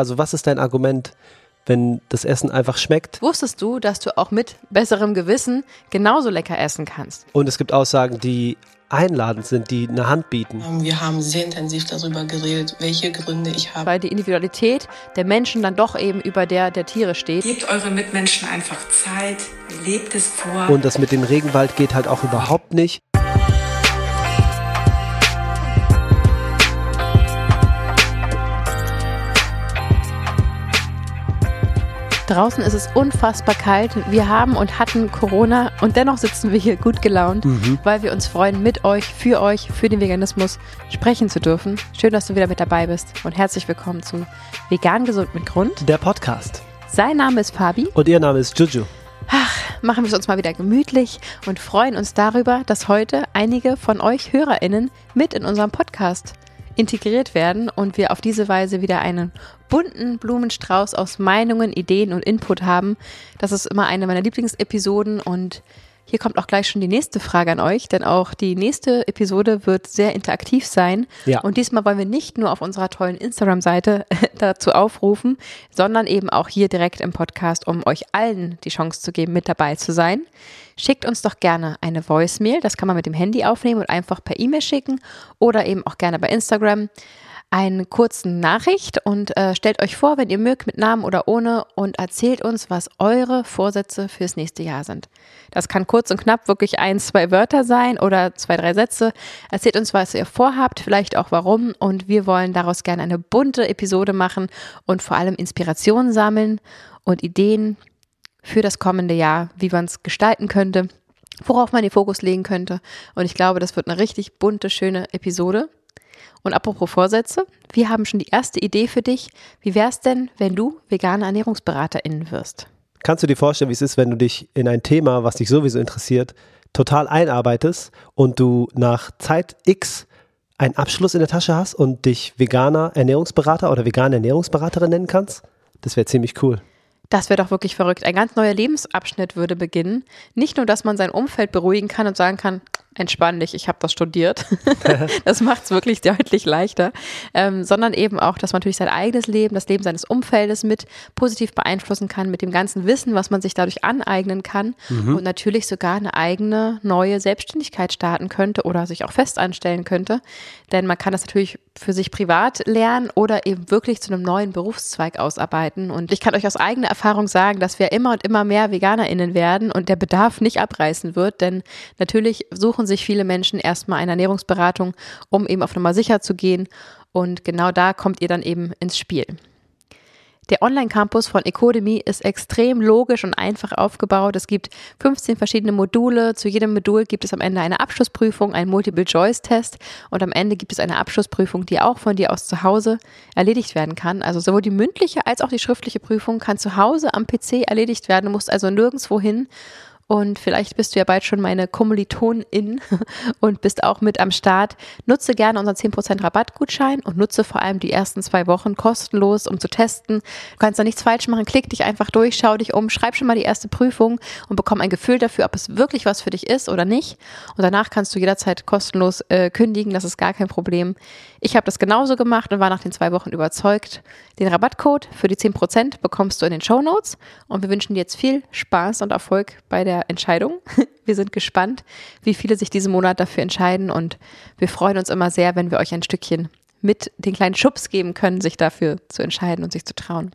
Also was ist dein Argument, wenn das Essen einfach schmeckt? Wusstest du, dass du auch mit besserem Gewissen genauso lecker essen kannst? Und es gibt Aussagen, die einladend sind, die eine Hand bieten. Ähm, Wir haben sehr intensiv darüber geredet, welche Gründe ich habe. Weil die Individualität der Menschen dann doch eben über der der Tiere steht. Gebt eure Mitmenschen einfach Zeit, lebt es vor. Und das mit dem Regenwald geht halt auch überhaupt nicht. Draußen ist es unfassbar kalt. Wir haben und hatten Corona und dennoch sitzen wir hier gut gelaunt, weil wir uns freuen, mit euch, für euch, für den Veganismus sprechen zu dürfen. Schön, dass du wieder mit dabei bist und herzlich willkommen zu Vegan Gesund mit Grund. Der Podcast. Sein Name ist Fabi. Und ihr Name ist Juju. Machen wir es uns mal wieder gemütlich und freuen uns darüber, dass heute einige von euch HörerInnen mit in unserem Podcast integriert werden und wir auf diese Weise wieder einen bunten Blumenstrauß aus Meinungen, Ideen und Input haben. Das ist immer eine meiner Lieblingsepisoden und hier kommt auch gleich schon die nächste Frage an euch, denn auch die nächste Episode wird sehr interaktiv sein. Ja. Und diesmal wollen wir nicht nur auf unserer tollen Instagram-Seite dazu aufrufen, sondern eben auch hier direkt im Podcast, um euch allen die Chance zu geben, mit dabei zu sein. Schickt uns doch gerne eine Voicemail, das kann man mit dem Handy aufnehmen und einfach per E-Mail schicken oder eben auch gerne bei Instagram eine kurze Nachricht und äh, stellt euch vor, wenn ihr mögt, mit Namen oder ohne und erzählt uns, was eure Vorsätze fürs nächste Jahr sind. Das kann kurz und knapp wirklich ein, zwei Wörter sein oder zwei, drei Sätze. Erzählt uns, was ihr vorhabt, vielleicht auch warum und wir wollen daraus gerne eine bunte Episode machen und vor allem Inspirationen sammeln und Ideen für das kommende Jahr, wie man es gestalten könnte, worauf man den Fokus legen könnte. Und ich glaube, das wird eine richtig bunte, schöne Episode. Und apropos Vorsätze, wir haben schon die erste Idee für dich. Wie wär's denn, wenn du vegane ErnährungsberaterInnen wirst? Kannst du dir vorstellen, wie es ist, wenn du dich in ein Thema, was dich sowieso interessiert, total einarbeitest und du nach Zeit X einen Abschluss in der Tasche hast und dich veganer Ernährungsberater oder vegane Ernährungsberaterin nennen kannst? Das wäre ziemlich cool. Das wäre doch wirklich verrückt. Ein ganz neuer Lebensabschnitt würde beginnen. Nicht nur, dass man sein Umfeld beruhigen kann und sagen kann, entspann dich, ich habe das studiert. das macht es wirklich deutlich leichter. Ähm, sondern eben auch, dass man natürlich sein eigenes Leben, das Leben seines Umfeldes mit positiv beeinflussen kann, mit dem ganzen Wissen, was man sich dadurch aneignen kann und natürlich sogar eine eigene neue Selbstständigkeit starten könnte oder sich auch fest anstellen könnte. Denn man kann das natürlich für sich privat lernen oder eben wirklich zu einem neuen Berufszweig ausarbeiten. Und ich kann euch aus eigener Erfahrung sagen, dass wir immer und immer mehr VeganerInnen werden und der Bedarf nicht abreißen wird, denn natürlich suchen sich viele Menschen erstmal eine Ernährungsberatung, um eben auf Nummer sicher zu gehen. Und genau da kommt ihr dann eben ins Spiel. Der Online-Campus von Ecodemy ist extrem logisch und einfach aufgebaut. Es gibt 15 verschiedene Module. Zu jedem Modul gibt es am Ende eine Abschlussprüfung, einen Multiple-Choice-Test und am Ende gibt es eine Abschlussprüfung, die auch von dir aus zu Hause erledigt werden kann. Also sowohl die mündliche als auch die schriftliche Prüfung kann zu Hause am PC erledigt werden. Du musst also nirgendwo hin. Und vielleicht bist du ja bald schon meine Kommilitonin und bist auch mit am Start. Nutze gerne unseren 10% Rabattgutschein und nutze vor allem die ersten zwei Wochen kostenlos, um zu testen. Du kannst da nichts falsch machen. Klick dich einfach durch, schau dich um, schreib schon mal die erste Prüfung und bekomm ein Gefühl dafür, ob es wirklich was für dich ist oder nicht. Und danach kannst du jederzeit kostenlos äh, kündigen. Das ist gar kein Problem. Ich habe das genauso gemacht und war nach den zwei Wochen überzeugt. Den Rabattcode für die 10% bekommst du in den Show Notes. Und wir wünschen dir jetzt viel Spaß und Erfolg bei der Entscheidung. Wir sind gespannt, wie viele sich diesen Monat dafür entscheiden. Und wir freuen uns immer sehr, wenn wir euch ein Stückchen mit den kleinen Schubs geben können, sich dafür zu entscheiden und sich zu trauen.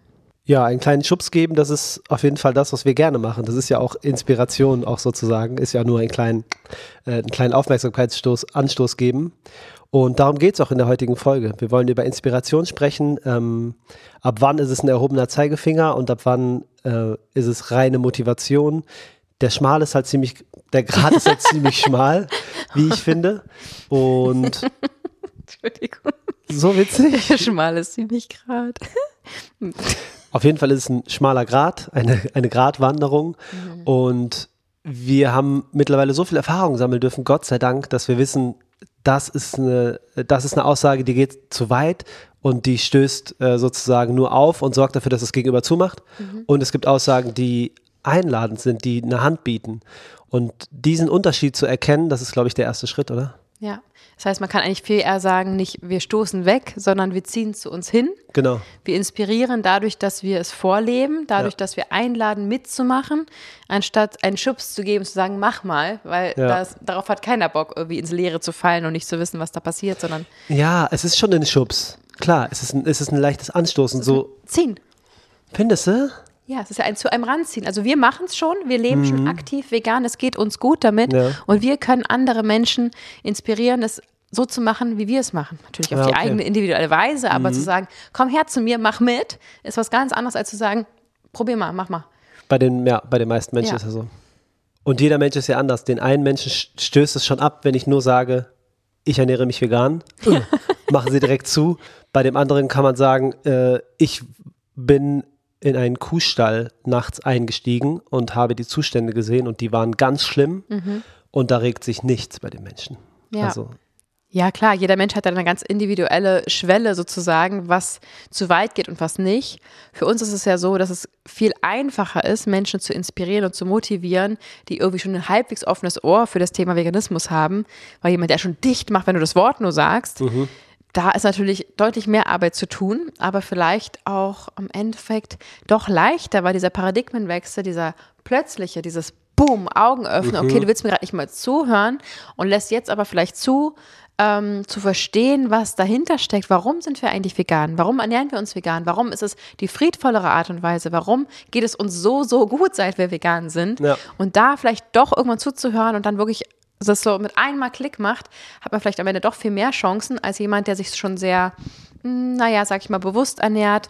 Ja, einen kleinen Schubs geben, das ist auf jeden Fall das, was wir gerne machen. Das ist ja auch Inspiration, auch sozusagen, ist ja nur einen kleinen, äh, einen kleinen Aufmerksamkeitsstoß, Anstoß geben. Und darum geht es auch in der heutigen Folge. Wir wollen über Inspiration sprechen. Ähm, ab wann ist es ein erhobener Zeigefinger und ab wann äh, ist es reine Motivation? Der Schmal ist halt ziemlich, der Grad ist halt ziemlich schmal, wie ich finde. Und Entschuldigung. so witzig. Schmal ist ziemlich grad. Auf jeden Fall ist es ein schmaler Grat, eine, eine Gratwanderung. Und wir haben mittlerweile so viel Erfahrung sammeln dürfen, Gott sei Dank, dass wir wissen, das ist eine, das ist eine Aussage, die geht zu weit und die stößt äh, sozusagen nur auf und sorgt dafür, dass das Gegenüber zumacht. Und es gibt Aussagen, die einladend sind, die eine Hand bieten. Und diesen Unterschied zu erkennen, das ist, glaube ich, der erste Schritt, oder? Ja. Das heißt, man kann eigentlich viel eher sagen, nicht wir stoßen weg, sondern wir ziehen zu uns hin. Genau. Wir inspirieren dadurch, dass wir es vorleben, dadurch, Ja. dass wir einladen, mitzumachen, anstatt einen Schubs zu geben, zu sagen, mach mal, weil Ja. das, darauf hat keiner Bock, irgendwie ins Leere zu fallen und nicht zu wissen, was da passiert, sondern Ja, es ist schon ein Schubs. Klar, es ist ein, es ist ein leichtes Anstoßen. So, ziehen. findest du? Ja, es ist ja ein zu einem ranziehen. Also wir machen es schon, wir leben schon aktiv vegan, es geht uns gut damit Mhm. Ja. und wir können andere Menschen inspirieren, es so zu machen, wie wir es machen. Natürlich auf Ja, die okay. Mhm. eigene individuelle Weise, aber zu sagen, komm her zu mir, mach mit, ist was ganz anderes als zu sagen, probier mal, mach mal. Bei den, ja, bei den meisten Menschen Ja. ist ja so. Und jeder Mensch ist ja anders. Den einen Menschen sch- stößt es schon ab, wenn ich nur sage, ich ernähre mich vegan. Machen sie direkt zu. Bei dem anderen kann man sagen, äh, ich bin in einen Kuhstall nachts eingestiegen und habe die Zustände gesehen und die waren ganz schlimm. Und da regt sich nichts bei den Menschen. Mhm. Ja. Also, Ja, klar, jeder Mensch hat eine ganz individuelle Schwelle sozusagen, was zu weit geht und was nicht. Für uns ist es ja so, dass es viel einfacher ist, Menschen zu inspirieren und zu motivieren, die irgendwie schon ein halbwegs offenes Ohr für das Thema Veganismus haben, weil jemand, der schon dicht macht, wenn du das Wort nur sagst, da ist natürlich deutlich mehr Arbeit zu tun, aber vielleicht auch im Endeffekt doch leichter, weil dieser Paradigmenwechsel, dieser plötzliche, dieses Boom, Augen öffnen, okay, du willst mir gerade nicht mal zuhören und lässt jetzt aber vielleicht zu, ähm, zu verstehen, was dahinter steckt. Warum sind wir eigentlich vegan? Warum ernähren wir uns vegan? Warum ist es die friedvollere Art und Weise? Warum geht es uns so, so gut, seit wir vegan sind? Ja. Und da vielleicht doch irgendwann zuzuhören und dann wirklich das so mit einmal Klick macht, hat man vielleicht am Ende doch viel mehr Chancen als jemand, der sich schon sehr, hm, naja, sag ich mal, bewusst ernährt.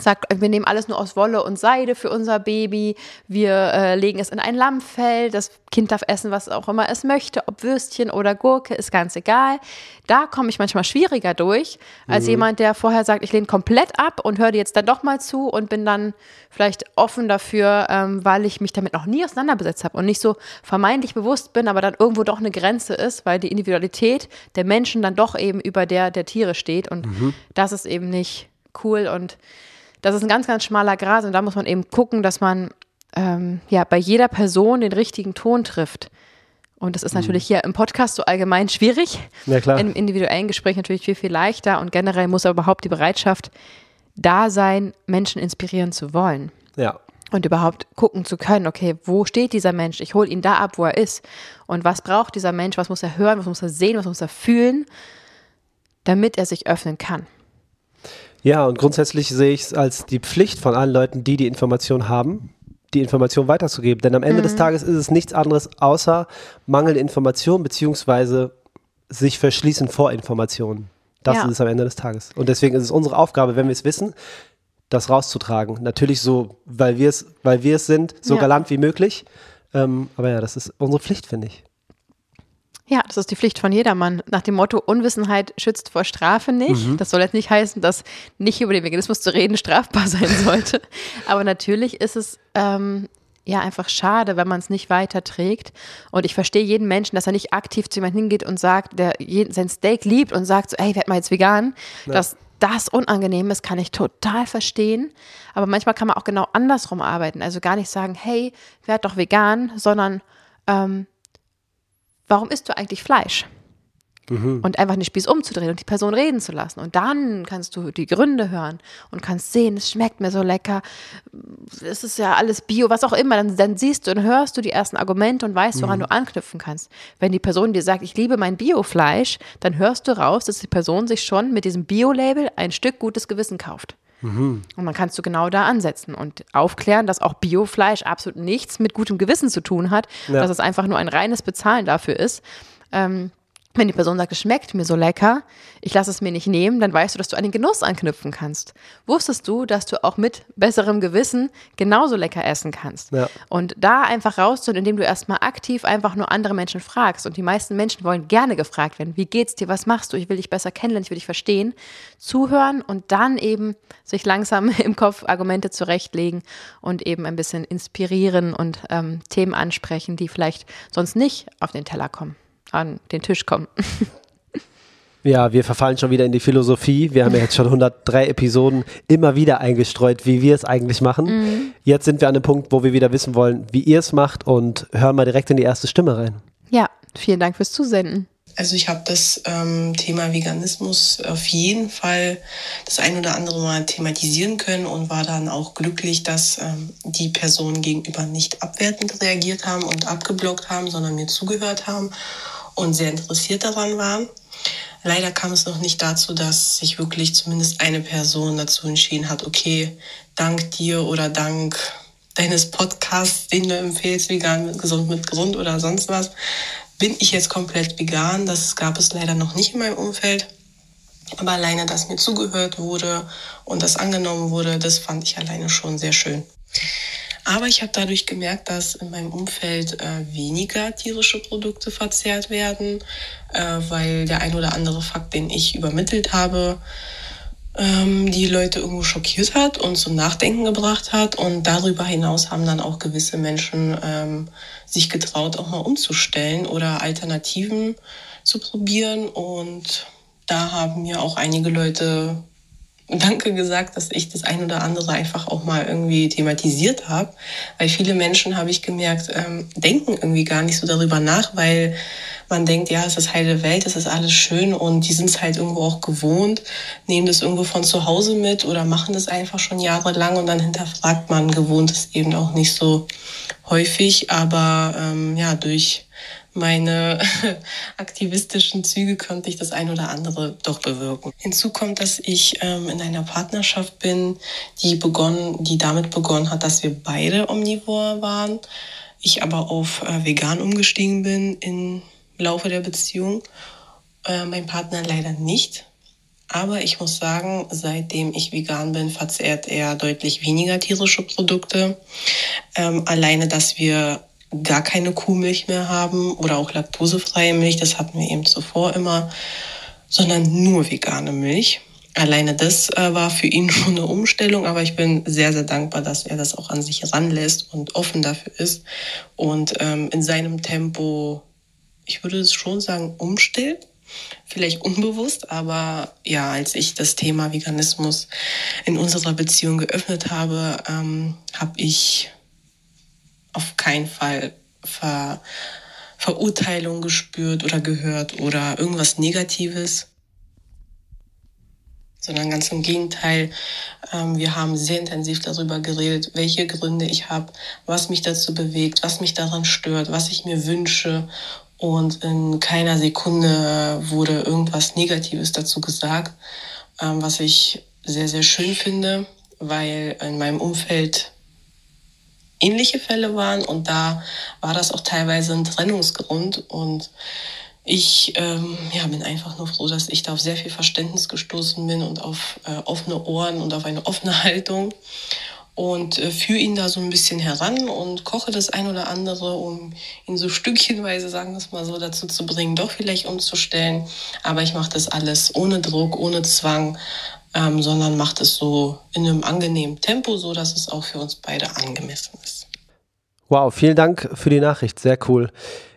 Sagt, wir nehmen alles nur aus Wolle und Seide für unser Baby. Wir äh, legen es in ein Lammfell. Das Kind darf essen, was auch immer es möchte. Ob Würstchen oder Gurke, ist ganz egal. Da komme ich manchmal schwieriger durch, als jemand, der vorher sagt, ich lehne komplett ab und höre jetzt dann doch mal zu und bin dann vielleicht offen dafür, ähm, weil ich mich damit noch nie auseinandergesetzt habe und nicht so vermeintlich bewusst bin, aber dann irgendwo doch eine Grenze ist, weil die Individualität der Menschen dann doch eben über der der Tiere steht und das ist eben nicht cool und das ist ein ganz, ganz schmaler Grat und da muss man eben gucken, dass man ähm, ja bei jeder Person den richtigen Ton trifft. Und das ist natürlich hier im Podcast so allgemein schwierig. Ja, klar. Im individuellen Gespräch natürlich viel, viel leichter und generell muss aber überhaupt die Bereitschaft da sein, Menschen inspirieren zu wollen ja. und überhaupt gucken zu können, okay, wo steht dieser Mensch? Ich hole ihn da ab, wo er ist. Und was braucht dieser Mensch? Was muss er hören? Was muss er sehen? Was muss er fühlen? Damit er sich öffnen kann. Ja, und grundsätzlich sehe ich es als die Pflicht von allen Leuten, die die Information haben, die Information weiterzugeben. Denn am Ende Mhm. des Tages ist es nichts anderes außer mangelnde Information beziehungsweise sich verschließen vor Informationen. Das Ja. ist es am Ende des Tages. Und deswegen ist es unsere Aufgabe, wenn wir es wissen, das rauszutragen. Natürlich so, weil wir es, weil wir es sind, so Ja. galant wie möglich. Ähm, aber ja, das ist unsere Pflicht, finde ich. Ja, das ist die Pflicht von jedermann. Nach dem Motto, Unwissenheit schützt vor Strafe nicht. Das soll jetzt nicht heißen, dass nicht über den Veganismus zu reden strafbar sein sollte. Aber natürlich ist es ähm, ja einfach schade, wenn man es nicht weiterträgt. Und ich verstehe jeden Menschen, dass er nicht aktiv zu jemandem hingeht und sagt, der jeden, sein Steak liebt und sagt so, ey, werd mal jetzt vegan. Dass das unangenehm ist, kann ich total verstehen. Aber manchmal kann man auch genau andersrum arbeiten. Also gar nicht sagen, hey, werd doch vegan, sondern ähm, warum isst du eigentlich Fleisch? Und einfach den Spieß umzudrehen und die Person reden zu lassen. Und dann kannst du die Gründe hören und kannst sehen, es schmeckt mir so lecker, es ist ja alles Bio, was auch immer. Dann, dann siehst du und hörst du die ersten Argumente und weißt, woran du anknüpfen kannst. Wenn die Person dir sagt, ich liebe mein Biofleisch, dann hörst du raus, dass die Person sich schon mit diesem Bio-Label ein Stück gutes Gewissen kauft. Und dann kannst du genau da ansetzen und aufklären, dass auch Biofleisch absolut nichts mit gutem Gewissen zu tun hat, Ja. dass es einfach nur ein reines Bezahlen dafür ist. Ähm, wenn die Person sagt, es schmeckt mir so lecker, ich lasse es mir nicht nehmen, dann weißt du, dass du an den Genuss anknüpfen kannst. Wusstest du, dass du auch mit besserem Gewissen genauso lecker essen kannst? Ja. Und da einfach rauszuholen, indem du erstmal aktiv einfach nur andere Menschen fragst. Und die meisten Menschen wollen gerne gefragt werden. Wie geht's dir? Was machst du? Ich will dich besser kennenlernen, ich will dich verstehen. Zuhören und dann eben sich langsam im Kopf Argumente zurechtlegen und eben ein bisschen inspirieren und ähm, Themen ansprechen, die vielleicht sonst nicht auf den Teller kommen, an den Tisch kommen. Ja, wir verfallen schon wieder in die Philosophie. Wir haben ja jetzt schon 103 Episoden immer wieder eingestreut, wie wir es eigentlich machen. Jetzt sind wir an dem Punkt, wo wir wieder wissen wollen, wie ihr es macht und hören mal direkt in die erste Stimme rein. Ja, vielen Dank fürs Zusenden. Also ich habe das ähm, Thema Veganismus auf jeden Fall das ein oder andere Mal thematisieren können und war dann auch glücklich, dass ähm, die Personen gegenüber nicht abwertend reagiert haben und abgeblockt haben, sondern mir zugehört haben und sehr interessiert daran waren. Leider kam es noch nicht dazu, dass sich wirklich zumindest eine Person dazu entschieden hat, okay, dank dir oder dank deines Podcasts, den du empfehlst, vegan mit gesund mit gesund oder sonst was, bin ich jetzt komplett vegan. Das gab es leider noch nicht in meinem Umfeld. Aber alleine, dass mir zugehört wurde und das angenommen wurde, das fand ich alleine schon sehr schön. Aber ich habe dadurch gemerkt, dass in meinem Umfeld äh, weniger tierische Produkte verzehrt werden, äh, weil der ein oder andere Fakt, den ich übermittelt habe, ähm, die Leute irgendwo schockiert hat und zum Nachdenken gebracht hat. Und darüber hinaus haben dann auch gewisse Menschen ähm, sich getraut, auch mal umzustellen oder Alternativen zu probieren. Und da haben mir auch einige Leute Danke gesagt, dass ich das ein oder andere einfach auch mal irgendwie thematisiert habe. Weil viele Menschen, habe ich gemerkt, ähm, denken irgendwie gar nicht so darüber nach, weil man denkt, ja, es ist heile Welt, es ist alles schön und die sind es halt irgendwo auch gewohnt, nehmen das irgendwo von zu Hause mit oder machen das einfach schon jahrelang und dann hinterfragt man gewohnt es eben auch nicht so häufig. Aber ähm, ja, durch meine aktivistischen Züge konnte ich das ein oder andere doch bewirken. Hinzu kommt, dass ich ähm, in einer Partnerschaft bin, die begonnen, die damit begonnen hat, dass wir beide omnivor waren. Ich aber auf äh, vegan umgestiegen bin in Laufe der Beziehung. Äh, mein Partner leider nicht. Aber ich muss sagen, seitdem ich vegan bin, verzehrt er deutlich weniger tierische Produkte. Ähm, alleine, dass wir gar keine Kuhmilch mehr haben oder auch laktosefreie Milch, das hatten wir eben zuvor immer, sondern nur vegane Milch. Alleine das äh, war für ihn schon eine Umstellung, aber ich bin sehr, sehr dankbar, dass er das auch an sich ranlässt und offen dafür ist und ähm, in seinem Tempo ich würde es schon sagen, umstellt. Vielleicht unbewusst, aber ja, als ich das Thema Veganismus in unserer Beziehung geöffnet habe, ähm, habe ich auf keinen Fall Ver Verurteilung gespürt oder gehört oder irgendwas Negatives, sondern ganz im Gegenteil. Ähm, wir haben sehr intensiv darüber geredet, welche Gründe ich habe, was mich dazu bewegt, was mich daran stört, was ich mir wünsche und in keiner Sekunde wurde irgendwas Negatives dazu gesagt, ähm, was ich sehr, sehr schön finde, weil in meinem Umfeld ähnliche Fälle waren und da war das auch teilweise ein Trennungsgrund und ich ähm, ja, bin einfach nur froh, dass ich da auf sehr viel Verständnis gestoßen bin und auf äh, offene Ohren und auf eine offene Haltung und äh, führe ihn da so ein bisschen heran und koche das ein oder andere, um ihn so stückchenweise, sagen wir es mal so, dazu zu bringen, doch vielleicht umzustellen. Aber ich mache das alles ohne Druck, ohne Zwang, ähm, sondern mache das so in einem angenehmen Tempo, so dass es auch für uns beide angemessen ist. Wow, vielen Dank für die Nachricht, sehr cool.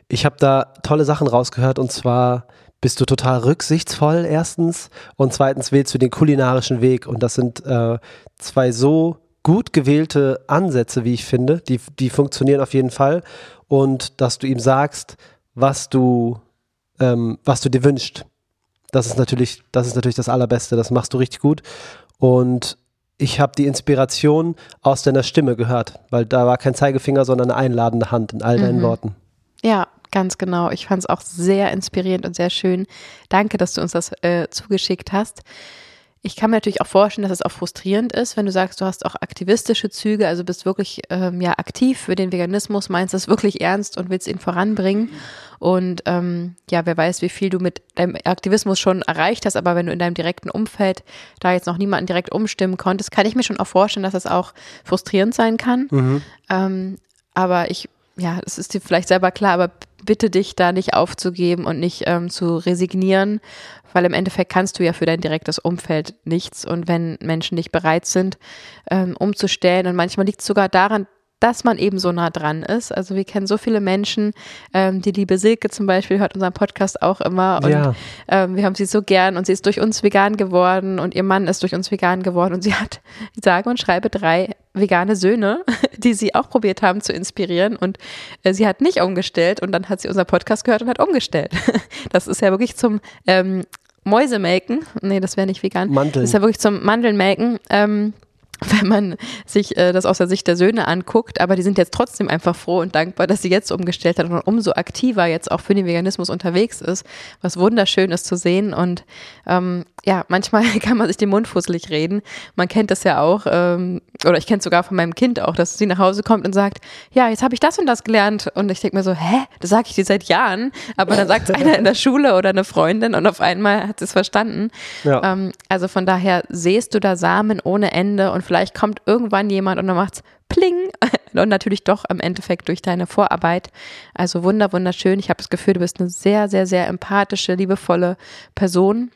Ich habe da tolle Sachen rausgehört und zwar bist du total rücksichtsvoll erstens und zweitens wählst du den kulinarischen Weg und das sind äh, zwei so gut gewählte Ansätze, wie ich finde. Die, die funktionieren auf jeden Fall. Und dass du ihm sagst, was du, ähm, was du dir wünschst. Das ist natürlich, das ist natürlich das Allerbeste. Das machst du richtig gut. Und ich habe die Inspiration aus deiner Stimme gehört, weil da war kein Zeigefinger, sondern eine einladende Hand in all deinen mhm. Worten. Ja, ganz genau. Ich fand es auch sehr inspirierend und sehr schön. Danke, dass du uns das äh, zugeschickt hast. Ich kann mir natürlich auch vorstellen, dass es auch frustrierend ist, wenn du sagst, du hast auch aktivistische Züge, also bist wirklich ähm, ja aktiv für den Veganismus, meinst das wirklich ernst und willst ihn voranbringen. Und ähm, ja, wer weiß, wie viel du mit deinem Aktivismus schon erreicht hast, aber wenn du in deinem direkten Umfeld da jetzt noch niemanden direkt umstimmen konntest, kann ich mir schon auch vorstellen, dass das auch frustrierend sein kann. Mhm. Ähm, aber ich, ja, es ist dir vielleicht selber klar, aber bitte dich da nicht aufzugeben und nicht ähm, zu resignieren, weil im Endeffekt kannst du ja für dein direktes Umfeld nichts. Und wenn Menschen nicht bereit sind, ähm, umzustellen, und manchmal liegt es sogar daran, dass man eben so nah dran ist. Also wir kennen so viele Menschen, ähm, die liebe Silke zum Beispiel hört unseren Podcast auch immer und ja. ähm, wir haben sie so gern und sie ist durch uns vegan geworden und ihr Mann ist durch uns vegan geworden und sie hat, sage und schreibe, drei vegane Söhne, die sie auch probiert haben zu inspirieren und äh, sie hat nicht umgestellt und dann hat sie unser Podcast gehört und hat umgestellt. Das ist ja wirklich zum ähm, Mäusemelken, nee, das wäre nicht vegan. Mandeln. Das ist ja wirklich zum Mandelmelken. Ähm, wenn man sich äh, das aus der Sicht der Söhne anguckt, aber die sind jetzt trotzdem einfach froh und dankbar, dass sie jetzt umgestellt hat und umso aktiver jetzt auch für den Veganismus unterwegs ist, was wunderschön ist zu sehen und ähm, ja, manchmal kann man sich den Mund fusselig reden. Man kennt das ja auch, ähm, oder ich kenne es sogar von meinem Kind auch, dass sie nach Hause kommt und sagt, ja, jetzt habe ich das und das gelernt und ich denke mir so, hä, das sage ich dir seit Jahren, aber dann sagt es einer in der Schule oder eine Freundin und auf einmal hat sie es verstanden. Ja. Ähm, also von daher sehst du da Samen ohne Ende und vielleicht kommt irgendwann jemand und dann macht's pling und natürlich doch im Endeffekt durch deine Vorarbeit. Also wunder wunderschön. Ich habe das Gefühl, du bist eine sehr sehr sehr empathische, liebevolle Person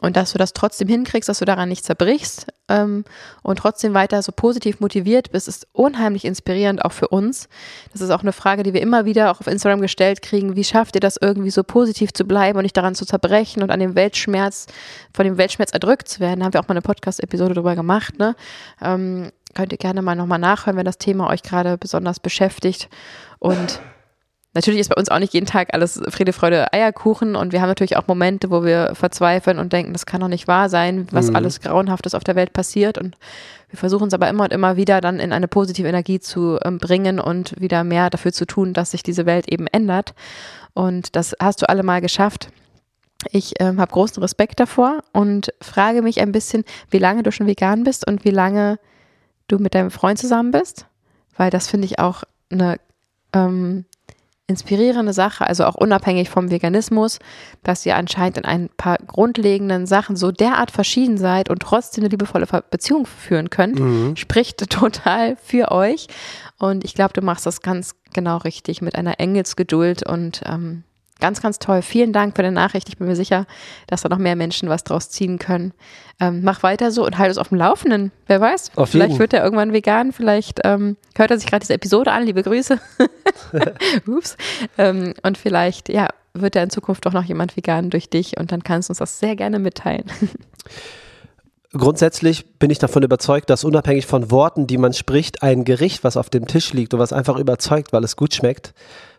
und dass du das trotzdem hinkriegst, dass du daran nicht zerbrichst ähm, und trotzdem weiter so positiv motiviert bist, ist unheimlich inspirierend auch für uns. Das ist auch eine Frage, die wir immer wieder auch auf Instagram gestellt kriegen. Wie schafft ihr das irgendwie so positiv zu bleiben und nicht daran zu zerbrechen und an dem Weltschmerz, von dem Weltschmerz erdrückt zu werden? Da haben wir auch mal eine Podcast-Episode drüber gemacht. Ne? Ähm, könnt ihr gerne mal nochmal nachhören, wenn das Thema euch gerade besonders beschäftigt. Und Natürlich ist bei uns auch nicht jeden Tag alles Friede, Freude, Eierkuchen und wir haben natürlich auch Momente, wo wir verzweifeln und denken, das kann doch nicht wahr sein, was Mhm. alles Grauenhaftes auf der Welt passiert und wir versuchen es aber immer und immer wieder dann in eine positive Energie zu ähm, bringen und wieder mehr dafür zu tun, dass sich diese Welt eben ändert und das hast du alle mal geschafft. Ich ähm, habe großen Respekt davor und frage mich ein bisschen, wie lange du schon vegan bist und wie lange du mit deinem Freund zusammen bist, weil das finde ich auch eine ähm, inspirierende Sache, also auch unabhängig vom Veganismus, dass ihr anscheinend in ein paar grundlegenden Sachen so derart verschieden seid und trotzdem eine liebevolle Beziehung führen könnt, spricht total für euch. Und ich glaube, du machst das ganz genau richtig mit einer Engelsgeduld und ähm, ganz, ganz toll. Vielen Dank für deine Nachricht. Ich bin mir sicher, dass da noch mehr Menschen was draus ziehen können. Ähm, mach weiter so und halt uns auf dem Laufenden. Wer weiß, Auf vielleicht jeden. wird er irgendwann vegan, vielleicht ähm, hört er sich gerade diese Episode an. Liebe Grüße. Ups. Ähm, und vielleicht, ja, wird er in Zukunft doch noch jemand vegan durch dich und dann kannst du uns das sehr gerne mitteilen. Grundsätzlich bin ich davon überzeugt, dass unabhängig von Worten, die man spricht, ein Gericht, was auf dem Tisch liegt und was einfach überzeugt, weil es gut schmeckt,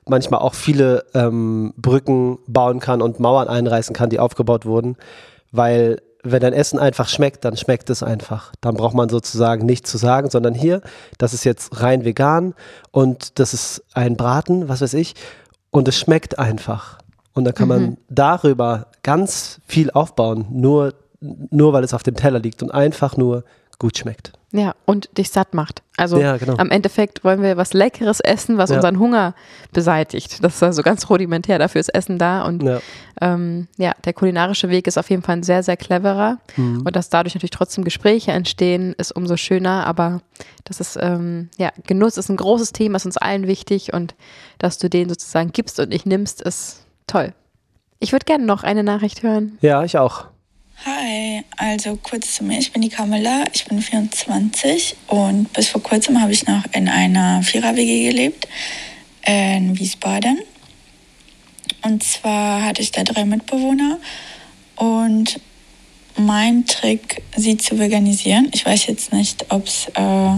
manchmal auch viele ähm, Brücken bauen kann und Mauern einreißen kann, die aufgebaut wurden. Weil wenn ein Essen einfach schmeckt, dann schmeckt es einfach. Dann braucht man sozusagen nichts zu sagen, sondern hier, das ist jetzt rein vegan und das ist ein Braten, was weiß ich, und es schmeckt einfach. Und dann kann man darüber ganz viel aufbauen, nur, nur weil es auf dem Teller liegt und einfach nur gut schmeckt. Ja, und dich satt macht. Also Ja, genau. am Endeffekt wollen wir was Leckeres essen, was Ja. unseren Hunger beseitigt. Das ist also ganz rudimentär, dafür ist Essen da. Und Ja. ähm, ja, der kulinarische Weg ist auf jeden Fall ein sehr, sehr cleverer. Mhm. Und dass dadurch natürlich trotzdem Gespräche entstehen, ist umso schöner. Aber das ist, ähm, ja, Genuss ist ein großes Thema, ist uns allen wichtig. Und dass du den sozusagen gibst und nicht nimmst, ist toll. Ich würde gerne noch eine Nachricht hören. ja, ich auch. Hi, also kurz zu mir. Ich bin die Camilla, ich bin 24 und bis vor kurzem habe ich noch in einer Vierer-WG gelebt in Wiesbaden. Und zwar hatte ich da drei Mitbewohner und mein Trick, sie zu veganisieren, ich weiß jetzt nicht, ob es äh,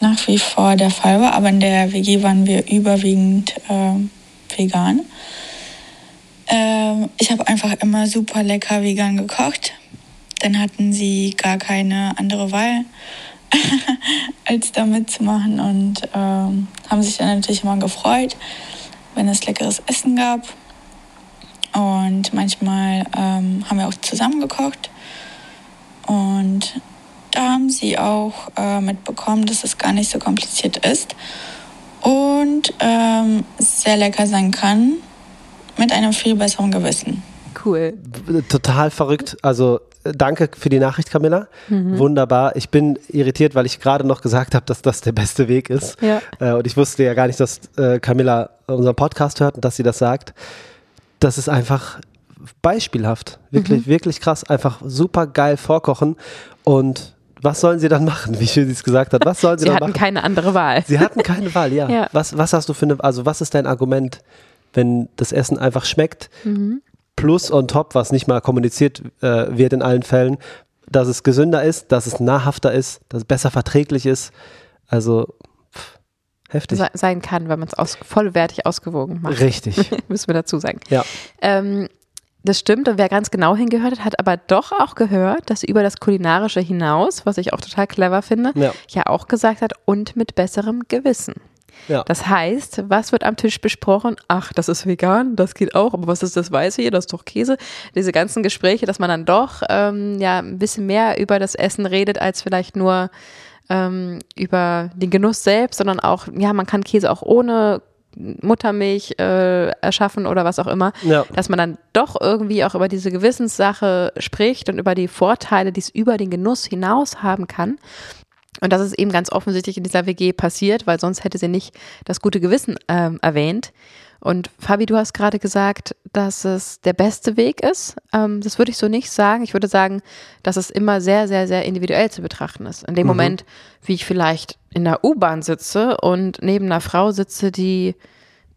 nach wie vor der Fall war, aber in der WG waren wir überwiegend äh, vegan. Ähm, ich habe einfach immer super lecker vegan gekocht. Dann hatten sie gar keine andere Wahl, als da mitzumachen und ähm, haben sich dann natürlich immer gefreut, wenn es leckeres Essen gab. Und manchmal ähm, haben wir auch zusammen gekocht. Und da haben sie auch äh, mitbekommen, dass es gar nicht so kompliziert ist und ähm, sehr lecker sein kann mit einem viel besseren Gewissen. Cool. Total verrückt. Also äh, danke für die Nachricht, Camilla. Mhm. Wunderbar. Ich bin irritiert, weil ich gerade noch gesagt habe, dass das der beste Weg ist. Ja. Äh, und ich wusste ja gar nicht, dass äh, Camilla unseren Podcast hört und dass sie das sagt. Das ist einfach beispielhaft. Wirklich, Mhm. wirklich krass. Einfach super geil vorkochen. Und was sollen sie dann machen, wie sie es gesagt hat? Was sollen sie, Sie dann hatten machen? keine andere Wahl. Sie hatten keine Wahl, ja. Ja. Was, was hast du für eine, also was ist dein Argument, wenn das Essen einfach schmeckt, Mhm. plus on top, was nicht mal kommuniziert äh, wird in allen Fällen, dass es gesünder ist, dass es nahrhafter ist, dass es besser verträglich ist. Also pff, heftig. Se sein kann, wenn man es aus vollwertig ausgewogen macht. Richtig. Müssen wir dazu sagen. Ja. Ähm, das stimmt und wer ganz genau hingehört hat, hat aber doch auch gehört, dass sie über das Kulinarische hinaus, was ich auch total clever finde, Ja. ja auch gesagt hat, und mit besserem Gewissen. Ja. Das heißt, was wird am Tisch besprochen? Ach, das ist vegan, das geht auch, aber was ist das Weiße hier? Das ist doch Käse. Diese ganzen Gespräche, dass man dann doch ähm, ja ein bisschen mehr über das Essen redet, als vielleicht nur ähm, über den Genuss selbst, sondern auch, ja, man kann Käse auch ohne Muttermilch äh, erschaffen oder was auch immer, Ja. dass man dann doch irgendwie auch über diese Gewissenssache spricht und über die Vorteile, die es über den Genuss hinaus haben kann. Und das ist eben ganz offensichtlich in dieser WG passiert, weil sonst hätte sie nicht das gute Gewissen ähm, erwähnt. Und Fabi, du hast gerade gesagt, dass es der beste Weg ist. Ähm, das würde ich so nicht sagen. Ich würde sagen, dass es immer sehr, sehr, sehr individuell zu betrachten ist. In dem Moment, wie ich vielleicht in der U-Bahn sitze und neben einer Frau sitze, die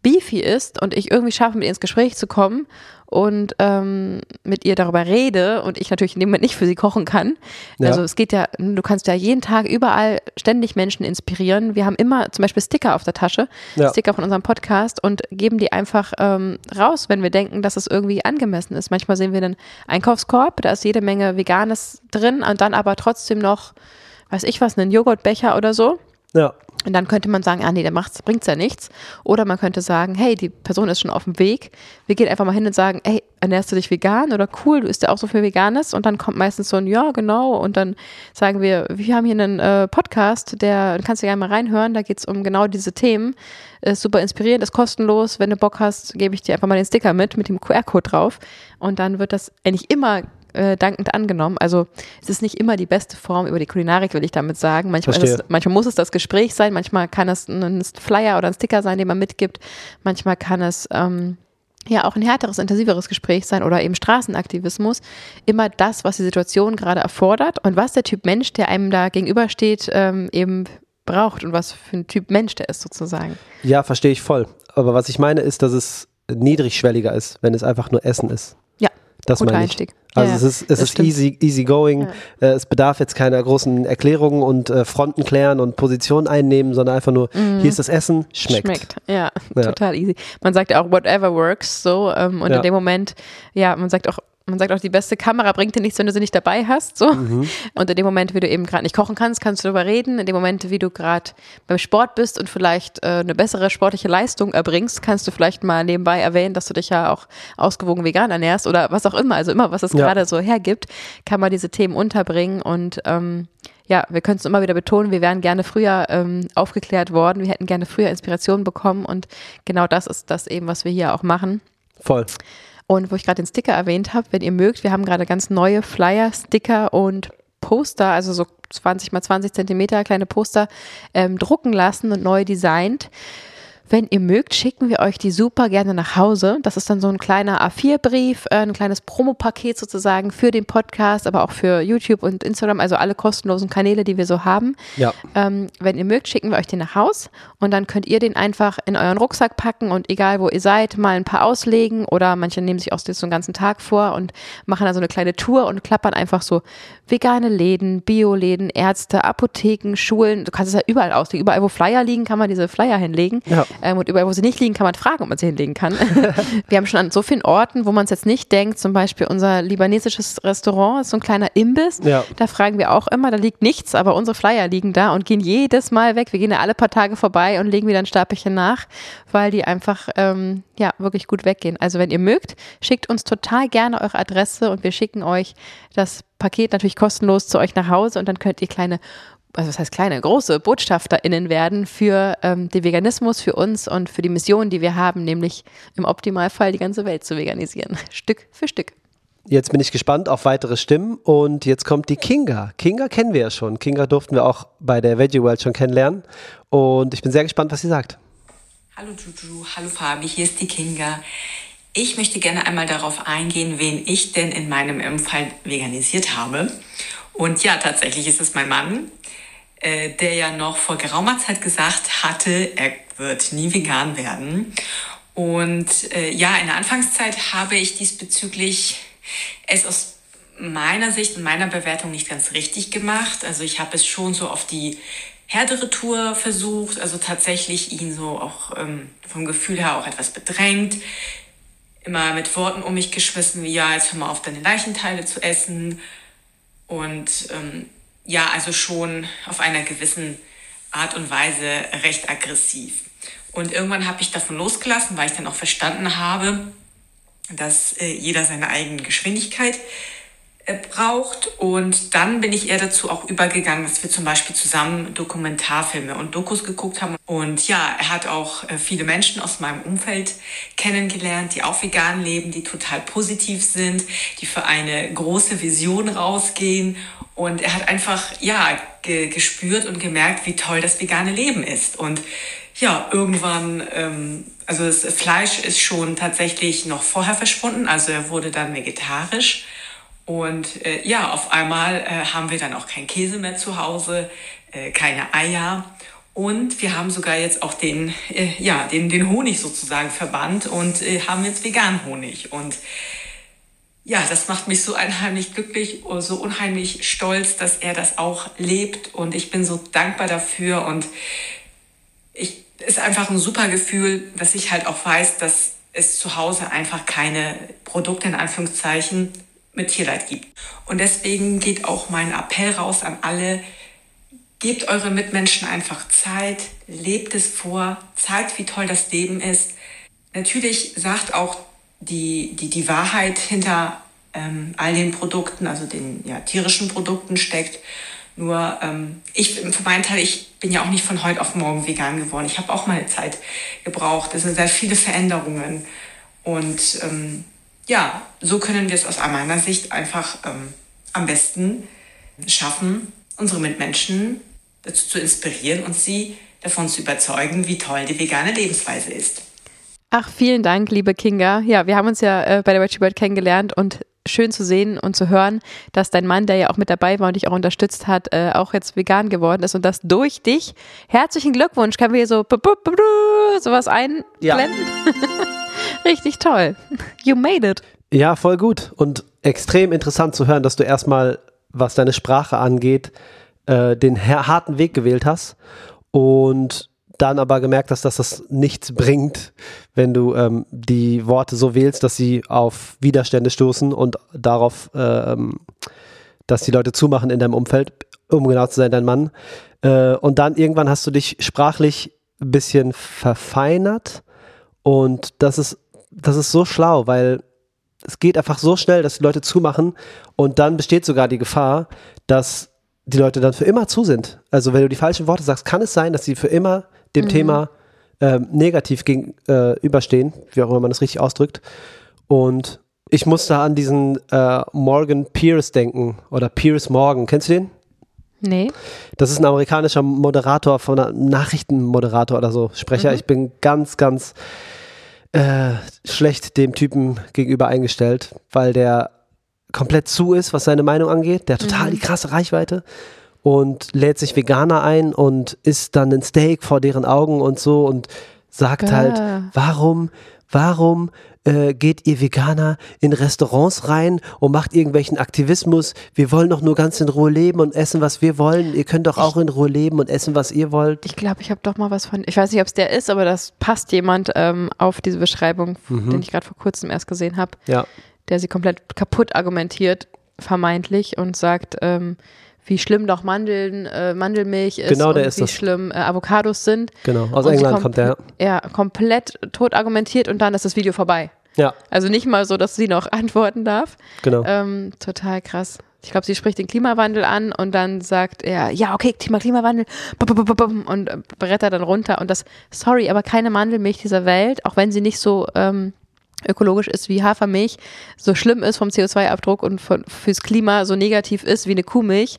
beefy ist und ich irgendwie schaffe, mit ihr ins Gespräch zu kommen und ähm, mit ihr darüber rede und ich natürlich in dem Moment nicht für sie kochen kann. Ja. Also es geht ja, du kannst ja jeden Tag überall ständig Menschen inspirieren. Wir haben immer zum Beispiel Sticker auf der Tasche, Ja. Sticker von unserem Podcast und geben die einfach ähm, raus, wenn wir denken, dass es irgendwie angemessen ist. Manchmal sehen wir einen Einkaufskorb, da ist jede Menge Veganes drin und dann aber trotzdem noch, weiß ich was, einen Joghurtbecher oder so. Ja. Und dann könnte man sagen, ah nee, der macht's, bringt's ja nichts. Oder man könnte sagen, hey, die Person ist schon auf dem Weg. Wir gehen einfach mal hin und sagen, hey, ernährst du dich vegan? Oder cool, du isst ja auch so viel Veganes. Und dann kommt meistens so ein, ja, genau. Und dann sagen wir, wir haben hier einen äh, Podcast, der kannst du gerne mal reinhören. Da geht's um genau diese Themen. Ist super inspirierend, ist kostenlos. Wenn du Bock hast, gebe ich dir einfach mal den Sticker mit, mit dem QR-Code drauf. Und dann wird das eigentlich immer äh, dankend angenommen. Also es ist nicht immer die beste Form über die Kulinarik, will ich damit sagen. Manchmal, es, manchmal muss es das Gespräch sein, manchmal kann es ein Flyer oder ein Sticker sein, den man mitgibt. Manchmal kann es ähm, ja auch ein härteres, intensiveres Gespräch sein oder eben Straßenaktivismus. Immer das, was die Situation gerade erfordert und was der Typ Mensch, der einem da gegenübersteht, ähm, eben braucht und was für ein Typ Mensch der ist sozusagen. Ja, verstehe ich voll. Aber was ich meine ist, dass es niedrigschwelliger ist, wenn es einfach nur Essen ist. Ja, Das guter meine ich. Einstieg. Also Ja, es ist, es ist stimmt. easy, easy going. Äh, es bedarf jetzt keiner großen Erklärung und äh, Fronten klären und Position einnehmen, sondern einfach nur, hier ist das Essen, schmeckt. Schmeckt, ja, Ja. total easy. Man sagt ja auch whatever works, so ähm, und Ja. in dem Moment, ja, man sagt auch, man sagt auch, die beste Kamera bringt dir nichts, wenn du sie nicht dabei hast, so. Mhm. Und in dem Moment, wie du eben gerade nicht kochen kannst, kannst du darüber reden. In dem Moment, wie du gerade beim Sport bist und vielleicht äh, eine bessere sportliche Leistung erbringst, kannst du vielleicht mal nebenbei erwähnen, dass du dich ja auch ausgewogen vegan ernährst oder was auch immer. Also immer, was es Ja. gerade so hergibt, kann man diese Themen unterbringen und ähm, ja, wir können es immer wieder betonen, wir wären gerne früher ähm, aufgeklärt worden, wir hätten gerne früher Inspiration bekommen und genau das ist das eben, was wir hier auch machen. Voll. Und wo ich gerade den Sticker erwähnt habe, wenn ihr mögt, wir haben gerade ganz neue Flyer, Sticker und Poster, also so 20 mal 20 Zentimeter kleine Poster ähm, drucken lassen und neu designt. Wenn ihr mögt, schicken wir euch die super gerne nach Hause. Das ist dann so ein kleiner A4-Brief, äh, ein kleines Promopaket sozusagen für den Podcast, aber auch für YouTube und Instagram, also alle kostenlosen Kanäle, die wir so haben. Ja. Ähm, wenn ihr mögt, schicken wir euch den nach Haus und dann könnt ihr den einfach in euren Rucksack packen und egal wo ihr seid, mal ein paar auslegen oder manche nehmen sich auch so einen ganzen Tag vor und machen da so eine kleine Tour und klappern einfach so vegane Läden, Bioläden, Ärzte, Apotheken, Schulen. Du kannst es ja überall auslegen. Überall, wo Flyer liegen, kann man diese Flyer hinlegen. Ja. Ähm, und überall, wo sie nicht liegen, kann man fragen, ob man sie hinlegen kann. wir haben schon an so vielen Orten, wo man es jetzt nicht denkt, zum Beispiel unser libanesisches Restaurant ist so ein kleiner Imbiss. Ja. Da fragen wir auch immer, da liegt nichts, aber unsere Flyer liegen da und gehen jedes Mal weg. Wir gehen da alle paar Tage vorbei und legen wieder ein Stapelchen nach, weil die einfach ähm, ja wirklich gut weggehen. Also wenn ihr mögt, schickt uns total gerne eure Adresse und wir schicken euch das Paket natürlich kostenlos zu euch nach Hause und dann könnt ihr kleine also das heißt kleine, große BotschafterInnen werden für ähm, den Veganismus, für uns und für die Mission, die wir haben, nämlich im Optimalfall die ganze Welt zu veganisieren. Stück für Stück. Jetzt bin ich gespannt auf weitere Stimmen und jetzt kommt die Kinga. Kinga kennen wir ja schon. Kinga durften wir auch bei der Veggie World schon kennenlernen und ich bin sehr gespannt, was sie sagt. Hallo Juju, hallo Fabi, hier ist die Kinga. Ich möchte gerne einmal darauf eingehen, wen ich denn in meinem Impfall veganisiert habe. Und ja, tatsächlich ist es mein Mann, äh, der ja noch vor geraumer Zeit gesagt hatte, er wird nie vegan werden. Und äh, ja, in der Anfangszeit habe ich diesbezüglich es aus meiner Sicht und meiner Bewertung nicht ganz richtig gemacht. Also ich habe es schon so auf die härtere Tour versucht, also tatsächlich ihn so auch ähm, vom Gefühl her auch etwas bedrängt, immer mit Worten um mich geschmissen, wie ja, jetzt hör mal auf, deine Leichenteile zu essen. Und ähm, ja, also schon auf einer gewissen Art und Weise recht aggressiv. Und irgendwann habe ich davon losgelassen, weil ich dann auch verstanden habe, dass äh, jeder seine eigene Geschwindigkeit äh, braucht. Und dann bin ich eher dazu auch übergegangen, dass wir zum Beispiel zusammen Dokumentarfilme und Dokus geguckt haben. Und ja, er hat auch äh, viele Menschen aus meinem Umfeld kennengelernt, die auch vegan leben, die total positiv sind, die für eine große Vision rausgehen. Und er hat einfach, ja, ge gespürt und gemerkt, wie toll das vegane Leben ist. Und ja, irgendwann, ähm, also das Fleisch ist schon tatsächlich noch vorher verschwunden, also er wurde dann vegetarisch. Und äh, ja, auf einmal äh, haben wir dann auch kein Käse mehr zu Hause, äh, keine Eier. Und wir haben sogar jetzt auch den, äh, ja, den, den Honig sozusagen verbannt und äh, haben jetzt veganen Honig. Und ja, das macht mich so unheimlich glücklich, so unheimlich stolz, dass er das auch lebt. Und ich bin so dankbar dafür. Und ich ist einfach ein super Gefühl, dass ich halt auch weiß, dass es zu Hause einfach keine Produkte in Anführungszeichen mit Tierleid gibt. Und deswegen geht auch mein Appell raus an alle, gebt eure Mitmenschen einfach Zeit, lebt es vor, zeigt, wie toll das Leben ist. Natürlich sagt auch die, die, die Wahrheit hinter ähm, all den Produkten, also den ja, tierischen Produkten steckt. Nur ähm, ich für meinen Teil, ich bin ja auch nicht von heute auf morgen vegan geworden. Ich habe auch meine Zeit gebraucht. Es sind sehr viele Veränderungen. Und ähm, ja, so können wir es aus meiner Sicht einfach ähm, am besten schaffen, unsere Mitmenschen dazu zu inspirieren und sie davon zu überzeugen, wie toll die vegane Lebensweise ist. Ach, vielen Dank, liebe Kinga. Ja, wir haben uns ja äh, bei der Veggie Bird kennengelernt und schön zu sehen und zu hören, dass dein Mann, der ja auch mit dabei war und dich auch unterstützt hat, äh, auch jetzt vegan geworden ist und das durch dich. Herzlichen Glückwunsch. Können wir hier so sowas einblenden? Ja. Richtig toll. You made it. Ja, voll gut und extrem interessant zu hören, dass du erstmal, was deine Sprache angeht, äh, den harten Weg gewählt hast und dann aber gemerkt hast, dass das nichts bringt, wenn du ähm, die Worte so wählst, dass sie auf Widerstände stoßen und darauf, ähm, dass die Leute zumachen in deinem Umfeld, um genau zu sein, dein Mann. Äh, und dann irgendwann hast du dich sprachlich ein bisschen verfeinert und das ist, das ist so schlau, weil es geht einfach so schnell, dass die Leute zumachen und dann besteht sogar die Gefahr, dass die Leute dann für immer zu sind. Also wenn du die falschen Worte sagst, kann es sein, dass sie für immer dem mhm. Thema ähm, negativ gegenüberstehen, äh, wie auch immer man das richtig ausdrückt. Und ich muss da an diesen äh, Morgan Pierce denken oder Pierce Morgan. Kennst du den? Nee. Das ist ein amerikanischer Moderator von einem Nachrichtenmoderator oder so, Sprecher. Mhm. Ich bin ganz, ganz äh, schlecht dem Typen gegenüber eingestellt, weil der komplett zu ist, was seine Meinung angeht. Der hat total mhm. die krasse Reichweite und lädt sich Veganer ein und isst dann ein Steak vor deren Augen und so und sagt ah. halt, warum, warum äh, geht ihr Veganer in Restaurants rein und macht irgendwelchen Aktivismus? Wir wollen doch nur ganz in Ruhe leben und essen, was wir wollen. Ihr könnt doch auch in Ruhe leben und essen, was ihr wollt. Ich glaube, ich habe doch mal was von, ich weiß nicht, ob es der ist, aber das passt jemand ähm, auf diese Beschreibung, mhm. den ich gerade vor kurzem erst gesehen habe. Ja. Der sie komplett kaputt argumentiert, vermeintlich, und sagt, ähm, wie schlimm doch Mandeln, äh, Mandelmilch ist genau, und ist wie das. schlimm äh, Avocados sind. Genau, aus und England kommt der. Ja, komplett tot argumentiert und dann ist das Video vorbei. Ja. Also nicht mal so, dass sie noch antworten darf. Genau. Ähm, total krass. Ich glaube, sie spricht den Klimawandel an und dann sagt er, ja, okay, Thema Klimawandel und brettert dann runter und das, sorry, aber keine Mandelmilch dieser Welt, auch wenn sie nicht so ähm, ökologisch ist wie Hafermilch, so schlimm ist vom CO2-Abdruck und von, fürs Klima so negativ ist wie eine Kuhmilch.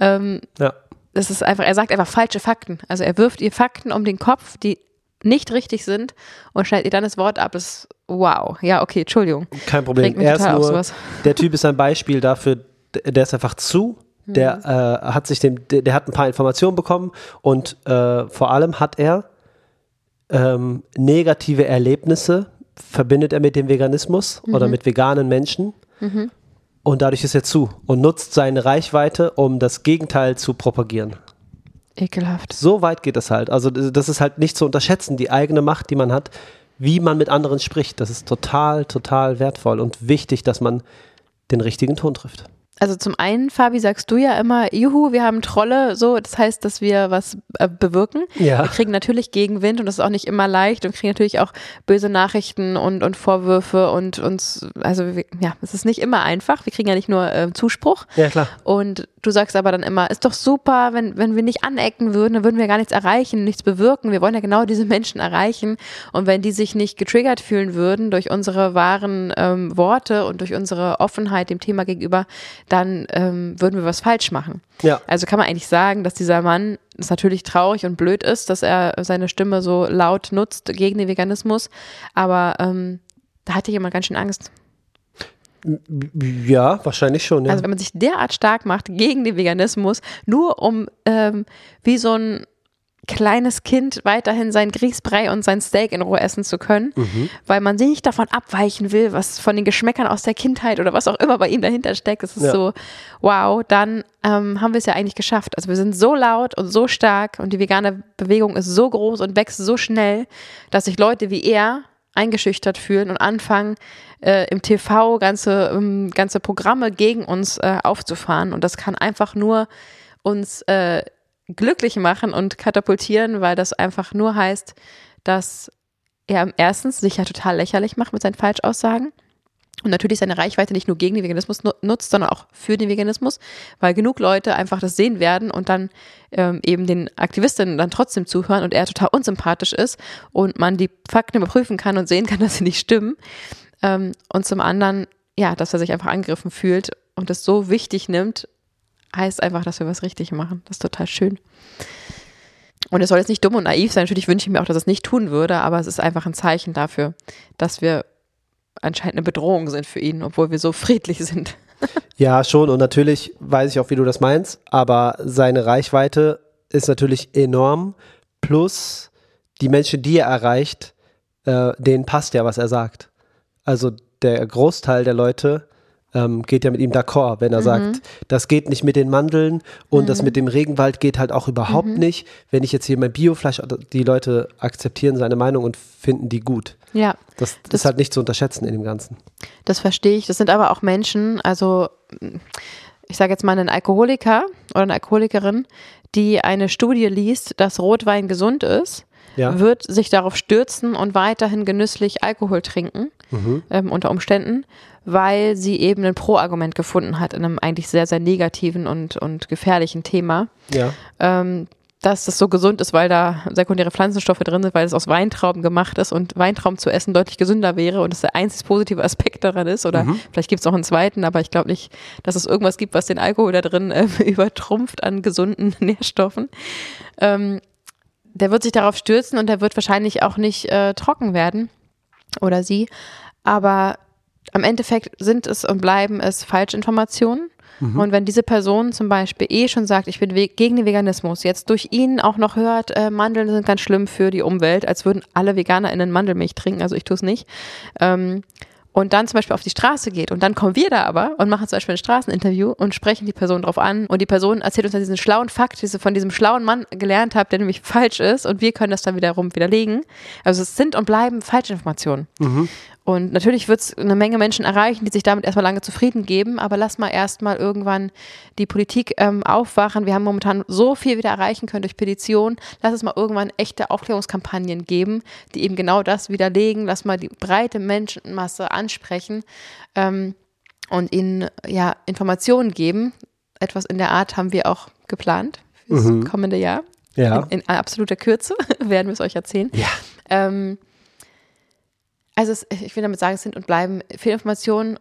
Ähm, ja. Das ist einfach, er sagt einfach falsche Fakten. Also er wirft ihr Fakten um den Kopf, die nicht richtig sind und schneidet ihr dann das Wort ab. Das ist wow. Ja, okay, Entschuldigung. Kein Problem. Er ist nur, der Typ ist ein Beispiel dafür, der ist einfach zu. Der mhm. äh, hat sich dem, der, der, hat ein paar Informationen bekommen und äh, vor allem hat er ähm, negative Erlebnisse verbindet er mit dem Veganismus mhm. oder mit veganen Menschen. Mhm. Und dadurch ist er zu und nutzt seine Reichweite, um das Gegenteil zu propagieren. Ekelhaft. So weit geht es halt. Also das ist halt nicht zu unterschätzen, die eigene Macht, die man hat, wie man mit anderen spricht. Das ist total, total wertvoll und wichtig, dass man den richtigen Ton trifft. Also zum einen, Fabi, sagst du ja immer, juhu, wir haben Trolle, so, das heißt, dass wir was äh, bewirken. Ja. Wir kriegen natürlich Gegenwind und das ist auch nicht immer leicht und kriegen natürlich auch böse Nachrichten und, und Vorwürfe und uns, also wir, ja, es ist nicht immer einfach. Wir kriegen ja nicht nur äh, Zuspruch. Ja, klar. Und du sagst aber dann immer, ist doch super, wenn, wenn wir nicht anecken würden, dann würden wir gar nichts erreichen, nichts bewirken. Wir wollen ja genau diese Menschen erreichen. Und wenn die sich nicht getriggert fühlen würden durch unsere wahren ähm, Worte und durch unsere Offenheit dem Thema gegenüber, dann ähm, würden wir was falsch machen. Ja. Also kann man eigentlich sagen, dass dieser Mann es natürlich traurig und blöd ist, dass er seine Stimme so laut nutzt gegen den Veganismus, aber ähm, da hatte jemand ganz schön Angst. Ja, wahrscheinlich schon. Ja. Also wenn man sich derart stark macht gegen den Veganismus, nur um ähm, wie so ein kleines Kind weiterhin sein Grießbrei und sein Steak in Ruhe essen zu können, Mhm. weil man sich nicht davon abweichen will, was von den Geschmäckern aus der Kindheit oder was auch immer bei ihm dahinter steckt. Es ist Ja. so, wow, dann ähm, haben wir es ja eigentlich geschafft. Also wir sind so laut und so stark und die vegane Bewegung ist so groß und wächst so schnell, dass sich Leute wie er eingeschüchtert fühlen und anfangen, äh, im TV ganze, ähm, ganze Programme gegen uns äh, aufzufahren. Und das kann einfach nur uns äh, glücklich machen und katapultieren, weil das einfach nur heißt, dass er erstens sich ja total lächerlich macht mit seinen Falschaussagen und natürlich seine Reichweite nicht nur gegen den Veganismus nu- nutzt, sondern auch für den Veganismus, weil genug Leute einfach das sehen werden und dann ähm, eben den Aktivistinnen dann trotzdem zuhören und er total unsympathisch ist und man die Fakten überprüfen kann und sehen kann, dass sie nicht stimmen. Ähm, und zum anderen, ja, dass er sich einfach angegriffen fühlt und es so wichtig nimmt, heißt einfach, dass wir was richtig machen. Das ist total schön. Und es soll jetzt nicht dumm und naiv sein. Natürlich wünsche ich mir auch, dass es nicht tun würde, aber es ist einfach ein Zeichen dafür, dass wir anscheinend eine Bedrohung sind für ihn, obwohl wir so friedlich sind. Ja, schon. Und natürlich weiß ich auch, wie du das meinst. Aber seine Reichweite ist natürlich enorm. Plus die Menschen, die er erreicht, äh, denen passt ja, was er sagt. Also der Großteil der Leute ähm, geht ja mit ihm d'accord, wenn er sagt, das geht nicht mit den Mandeln und das mit dem Regenwald geht halt auch überhaupt nicht. Wenn ich jetzt hier mein Biofleisch, die Leute akzeptieren seine Meinung und finden die gut. Ja, Das, Das- ist halt nicht zu unterschätzen in dem Ganzen. das verstehe ich. Das sind aber auch Menschen, also ich sage jetzt mal einen Alkoholiker oder eine Alkoholikerin, die eine Studie liest, dass Rotwein gesund ist, Ja. wird sich darauf stürzen und weiterhin genüsslich Alkohol trinken, ähm, unter Umständen, weil sie eben ein Pro-Argument gefunden hat in einem eigentlich sehr, sehr negativen und, und gefährlichen Thema. Ja. ähm, dass das so gesund ist, weil da sekundäre Pflanzenstoffe drin sind, weil es aus Weintrauben gemacht ist und Weintrauben zu essen deutlich gesünder wäre und das der einzig positive Aspekt daran ist. Oder vielleicht gibt es noch einen zweiten, aber ich glaube nicht, dass es irgendwas gibt, was den Alkohol da drin äh, übertrumpft an gesunden Nährstoffen. Ähm, der wird sich darauf stürzen und der wird wahrscheinlich auch nicht äh, trocken werden oder sie. Aber am Endeffekt sind es und bleiben es Falschinformationen. Und wenn diese Person zum Beispiel eh schon sagt, ich bin gegen den Veganismus, jetzt durch ihn auch noch hört, äh, Mandeln sind ganz schlimm für die Umwelt, als würden alle VeganerInnen Mandelmilch trinken, also ich tue es nicht. Ähm, und dann zum Beispiel auf die Straße geht und dann kommen wir da aber und machen zum Beispiel ein Straßeninterview und sprechen die Person drauf an und die Person erzählt uns dann diesen schlauen Fakt, die sie von diesem schlauen Mann gelernt hat, der nämlich falsch ist und wir können das dann wiederum widerlegen. Also es sind und bleiben Falschinformationen. Und natürlich wird es eine Menge Menschen erreichen, die sich damit erstmal lange zufrieden geben, aber lass mal erstmal irgendwann die Politik ähm, aufwachen. Wir haben momentan so viel wieder erreichen können durch Petitionen. Lass es mal irgendwann echte Aufklärungskampagnen geben, die eben genau das widerlegen. Lass mal die breite Menschenmasse ansprechen ähm, und ihnen ja Informationen geben. Etwas in der Art haben wir auch geplant fürs kommende Jahr. Ja. In, in absoluter Kürze werden wir es euch erzählen. Ja. Ähm, also es, ich will damit sagen, es sind und bleiben viele Informationen,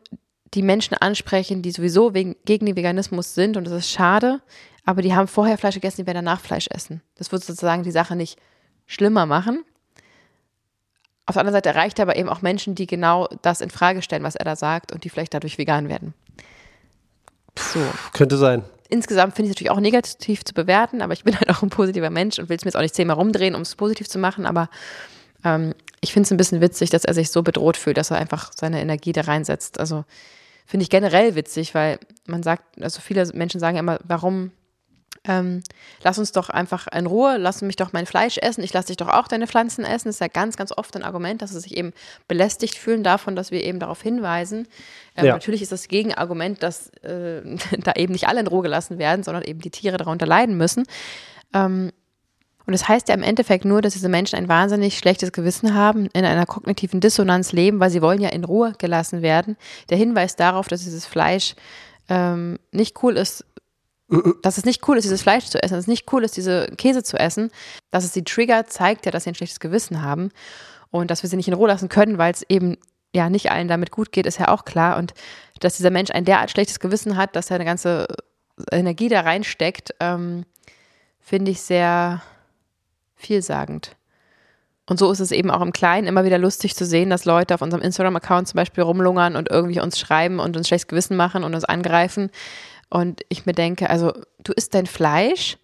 die Menschen ansprechen, die sowieso wegen, gegen den Veganismus sind und das ist schade, aber die haben vorher Fleisch gegessen, die werden danach Fleisch essen. Das wird sozusagen die Sache nicht schlimmer machen. Auf der anderen Seite erreicht er aber eben auch Menschen, die genau das in Frage stellen, was er da sagt und die vielleicht dadurch vegan werden. So. Könnte sein. Insgesamt finde ich es natürlich auch negativ zu bewerten, aber ich bin halt auch ein positiver Mensch und will es mir jetzt auch nicht zehnmal rumdrehen, um es positiv zu machen, aber ähm, ich finde es ein bisschen witzig, dass er sich so bedroht fühlt, dass er einfach seine Energie da reinsetzt. Also finde ich generell witzig, weil man sagt, also viele Menschen sagen immer, warum ähm, lass uns doch einfach in Ruhe, lass mich doch mein Fleisch essen, ich lasse dich doch auch deine Pflanzen essen. Das ist ja ganz, ganz oft ein Argument, dass sie sich eben belästigt fühlen davon, dass wir eben darauf hinweisen. Ähm, ja. Natürlich ist das Gegenargument, dass äh, da eben nicht alle in Ruhe gelassen werden, sondern eben die Tiere darunter leiden müssen. Ähm, und das heißt ja im Endeffekt nur, dass diese Menschen ein wahnsinnig schlechtes Gewissen haben, in einer kognitiven Dissonanz leben, weil sie wollen ja in Ruhe gelassen werden. Der Hinweis darauf, dass dieses Fleisch ähm, nicht cool ist, dass es nicht cool ist, dieses Fleisch zu essen, dass es nicht cool ist, diese Käse zu essen, dass es sie triggert, zeigt ja, dass sie ein schlechtes Gewissen haben und dass wir sie nicht in Ruhe lassen können, weil es eben ja nicht allen damit gut geht, ist ja auch klar und dass dieser Mensch ein derart schlechtes Gewissen hat, dass er eine ganze Energie da reinsteckt, ähm, finde ich sehr vielsagend. Und so ist es eben auch im Kleinen immer wieder lustig zu sehen, dass Leute auf unserem Instagram-Account zum Beispiel rumlungern und irgendwie uns schreiben und uns schlechtes Gewissen machen und uns angreifen. Und ich mir denke, also du isst dein Fleisch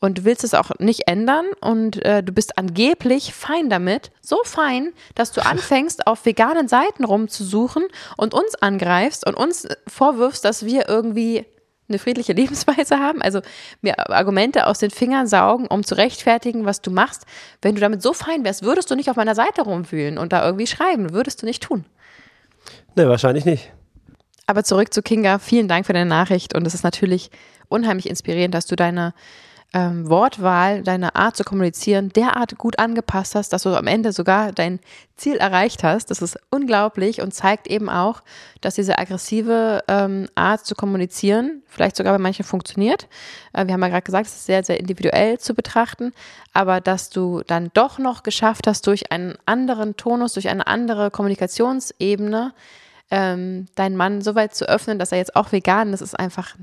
und du willst es auch nicht ändern und äh, du bist angeblich fein damit, so fein, dass du anfängst, auf veganen Seiten rumzusuchen und uns angreifst und uns vorwirfst, dass wir irgendwie eine friedliche Lebensweise haben, also mir Argumente aus den Fingern saugen, um zu rechtfertigen, was du machst. Wenn du damit so fein wärst, würdest du nicht auf meiner Seite rumwühlen und da irgendwie schreiben, würdest du nicht tun. Ne, wahrscheinlich nicht. Aber zurück zu Kinga, vielen Dank für deine Nachricht und es ist natürlich unheimlich inspirierend, dass du deine ähm, Wortwahl, deine Art zu kommunizieren derart gut angepasst hast, dass du am Ende sogar dein Ziel erreicht hast. Das ist unglaublich und zeigt eben auch, dass diese aggressive ähm, Art zu kommunizieren vielleicht sogar bei manchen funktioniert. Äh, wir haben ja gerade gesagt, es ist sehr, sehr individuell zu betrachten, aber dass du dann doch noch geschafft hast, durch einen anderen Tonus, durch eine andere Kommunikationsebene, ähm, deinen Mann so weit zu öffnen, dass er jetzt auch vegan ist, ist einfach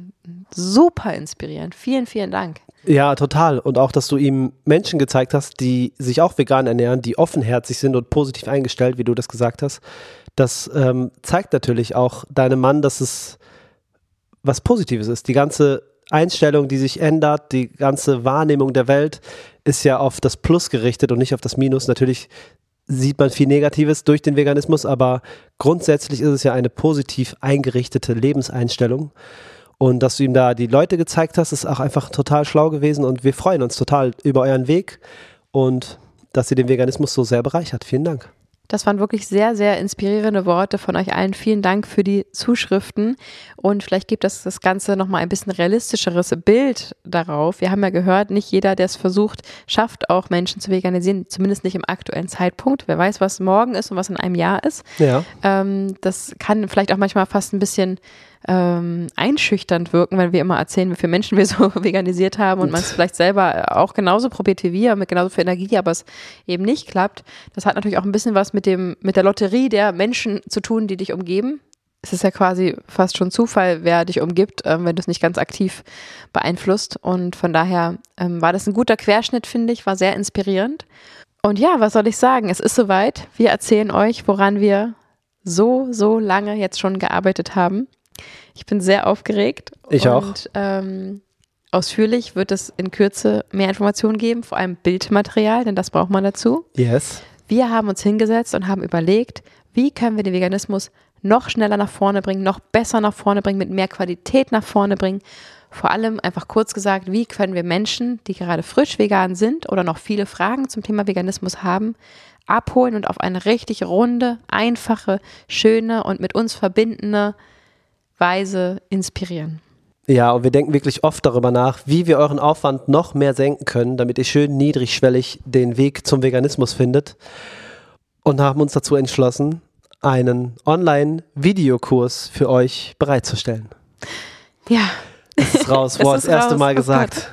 super inspirierend. Vielen, vielen Dank. Ja, total. Und auch, dass du ihm Menschen gezeigt hast, die sich auch vegan ernähren, die offenherzig sind und positiv eingestellt, wie du das gesagt hast. Das ähm, zeigt natürlich auch deinem Mann, dass es was Positives ist. Die ganze Einstellung, die sich ändert, die ganze Wahrnehmung der Welt ist ja auf das Plus gerichtet und nicht auf das Minus. Natürlich sieht man viel Negatives durch den Veganismus, aber grundsätzlich ist es ja eine positiv eingerichtete Lebenseinstellung. Und dass du ihm da die Leute gezeigt hast, ist auch einfach total schlau gewesen und wir freuen uns total über euren Weg und dass ihr den Veganismus so sehr bereichert. Vielen Dank. Das waren wirklich sehr, sehr inspirierende Worte von euch allen. Vielen Dank für die Zuschriften. Und vielleicht gibt das das Ganze nochmal ein bisschen realistischeres Bild darauf. Wir haben ja gehört, nicht jeder, der es versucht, schafft auch Menschen zu veganisieren, zumindest nicht im aktuellen Zeitpunkt. Wer weiß, was morgen ist und was in einem Jahr ist. Ja. Ähm, das kann vielleicht auch manchmal fast ein bisschen ähm, einschüchternd wirken, wenn wir immer erzählen, wie viele Menschen wir so veganisiert haben und man es vielleicht selber auch genauso probiert wie wir, mit genauso viel Energie, aber es eben nicht klappt. Das hat natürlich auch ein bisschen was mit dem, mit der Lotterie der Menschen zu tun, die dich umgeben. Es ist ja quasi fast schon Zufall, wer dich umgibt, ähm, wenn du es nicht ganz aktiv beeinflusst. Und von daher ähm, war das ein guter Querschnitt, finde ich, war sehr inspirierend. Und ja, was soll ich sagen? Es ist soweit. Wir erzählen euch, woran wir so, so lange jetzt schon gearbeitet haben. Ich bin sehr aufgeregt. Ich und, auch. Ähm, ausführlich wird es in Kürze mehr Informationen geben, vor allem Bildmaterial, denn das braucht man dazu. Yes. Wir haben uns hingesetzt und haben überlegt, wie können wir den Veganismus noch schneller nach vorne bringen, noch besser nach vorne bringen, mit mehr Qualität nach vorne bringen. Vor allem einfach kurz gesagt, wie können wir Menschen, die gerade frisch vegan sind oder noch viele Fragen zum Thema Veganismus haben, abholen und auf eine richtig runde, einfache, schöne und mit uns verbindende Weise inspirieren. Ja, und wir denken wirklich oft darüber nach, wie wir euren Aufwand noch mehr senken können, damit ihr schön niedrigschwellig den Weg zum Veganismus findet. Und haben uns dazu entschlossen, einen Online-Videokurs für euch bereitzustellen. Ja. Das ist raus, wurde das erste raus. Mal oh gesagt.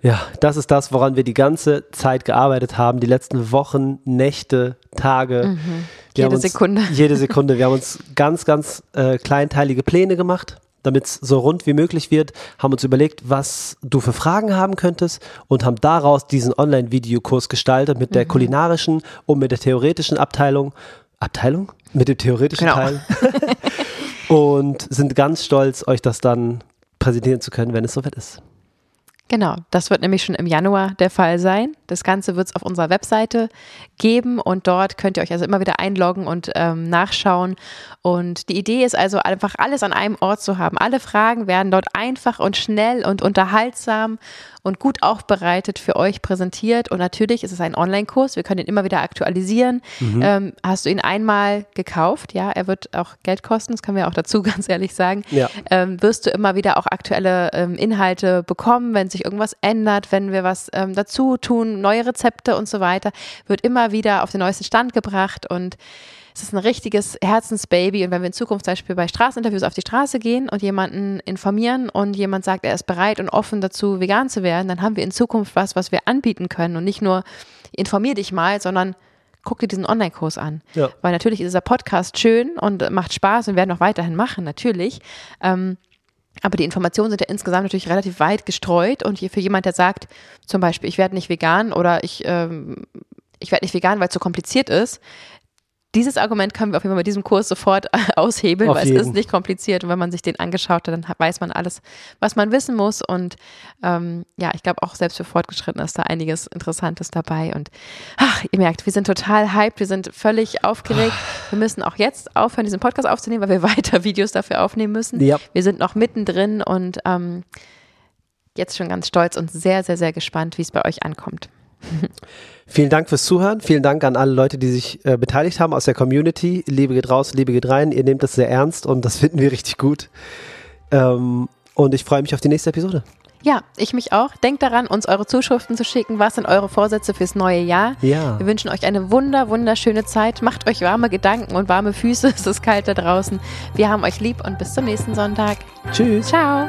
Ja, das ist das, woran wir die ganze Zeit gearbeitet haben, die letzten Wochen, Nächte, Tage. Mhm. Jede uns, Sekunde. Jede Sekunde. Wir haben uns ganz, ganz äh, kleinteilige Pläne gemacht, damit es so rund wie möglich wird, haben uns überlegt, was du für Fragen haben könntest und haben daraus diesen Online-Videokurs gestaltet mit der mhm. kulinarischen und mit der theoretischen Abteilung. Abteilung? Mit dem theoretischen genau. Teil. und sind ganz stolz, euch das dann präsentieren zu können, wenn es soweit ist. Genau, das wird nämlich schon im Januar der Fall sein. Das Ganze wird es auf unserer Webseite geben und dort könnt ihr euch also immer wieder einloggen und ähm, nachschauen. Und die Idee ist also einfach alles an einem Ort zu haben. Alle Fragen werden dort einfach und schnell und unterhaltsam und gut aufbereitet für euch präsentiert. Und natürlich ist es ein Online-Kurs. Wir können ihn immer wieder aktualisieren. Mhm. Ähm, hast du ihn einmal gekauft? Ja, er wird auch Geld kosten. Das können wir auch dazu ganz ehrlich sagen. Ja. Ähm, wirst du immer wieder auch aktuelle ähm, Inhalte bekommen, wenn sich irgendwas ändert, wenn wir was ähm, dazu tun, neue Rezepte und so weiter, wird immer wieder auf den neuesten Stand gebracht und es ist ein richtiges Herzensbaby. Und wenn wir in Zukunft zum Beispiel bei Straßeninterviews auf die Straße gehen und jemanden informieren und jemand sagt, er ist bereit und offen dazu, vegan zu werden, dann haben wir in Zukunft was, was wir anbieten können und nicht nur informier dich mal, sondern guck dir diesen Online-Kurs an. Ja. Weil natürlich ist dieser Podcast schön und macht Spaß und werden auch weiterhin machen, natürlich. Ähm, aber die Informationen sind ja insgesamt natürlich relativ weit gestreut und für jemand, der sagt, zum Beispiel, ich werde nicht vegan oder ich, ähm, ich werde nicht vegan, weil es zu kompliziert ist, dieses Argument können wir auf jeden Fall mit diesem Kurs sofort aushebeln, auf weil jeden. es ist nicht kompliziert und wenn man sich den angeschaut hat, dann weiß man alles, was man wissen muss und ähm, ja, ich glaube auch selbst für Fortgeschrittene ist da einiges Interessantes dabei und ach, ihr merkt, wir sind total hyped, wir sind völlig aufgeregt. Wir müssen auch jetzt aufhören, diesen Podcast aufzunehmen, weil wir weiter Videos dafür aufnehmen müssen. Ja. Wir sind noch mittendrin und ähm, jetzt schon ganz stolz und sehr, sehr, sehr gespannt, wie es bei euch ankommt. Vielen Dank fürs Zuhören. Vielen Dank an alle Leute, die sich äh, beteiligt haben aus der Community. Liebe geht raus, Liebe geht rein. Ihr nehmt das sehr ernst und das finden wir richtig gut. Ähm, und ich freue mich auf die nächste Episode. Ja, ich mich auch. Denkt daran, uns eure Zuschriften zu schicken. Was sind eure Vorsätze fürs neue Jahr? Ja. Wir wünschen euch eine wunder, wunderschöne Zeit. Macht euch warme Gedanken und warme Füße. Es ist kalt da draußen. Wir haben euch lieb und bis zum nächsten Sonntag. Tschüss. Ciao.